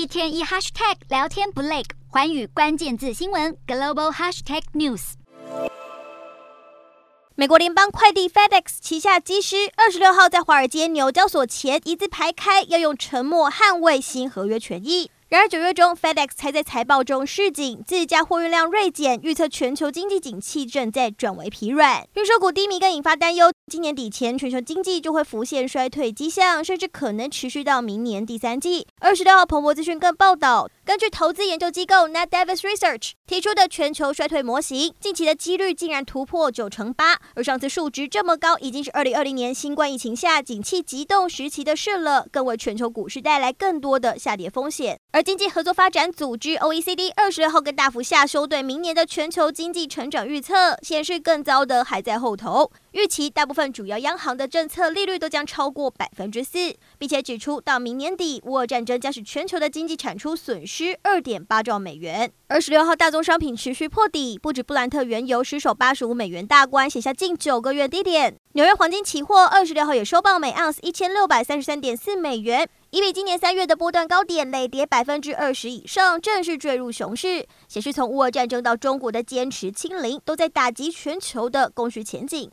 一天一 hashtag 聊天不累，环宇关键字新闻 global hashtag news。美国联邦快递 FedEx 旗下机师二十六号在华尔街纽交所前一字排开，要用沉默捍卫新合约权益。然而九月中，FedEx 才在财报中示警，自家货运量锐减，预测全球经济景气正在转为疲软，运输股低迷更引发担忧，今年底前全球经济就会浮现衰退迹象，甚至可能持续到明年第三季。二十六号，彭博资讯更报道，根据投资研究机构 Ned Davis Research 提出的全球衰退模型，近期的几率竟然突破九成八，而上次数值这么高，已经是二零二零年新冠疫情下景气急冻时期的事了，更为全球股市带来更多的下跌风险。而经济合作发展组织 OECD 二十六号更大幅下修对明年的全球经济成长预测，显示更糟的还在后头。预期大部分主要央行的政策利率都将超过百分之四，并且指出到明年底，乌俄战争将使全球的经济产出损失二点八兆美元。二十六号大宗商品持续破底，不止布兰特原油失守八十五美元大关，写下近九个月低点。纽约黄金期货二十六号也收报每盎司一千六百三十三点四美元。已比今年三月的波段高点累跌百分之二十以上，正式坠入熊市，显示从乌俄战争到中国的坚持清零，都在打击全球的供需前景。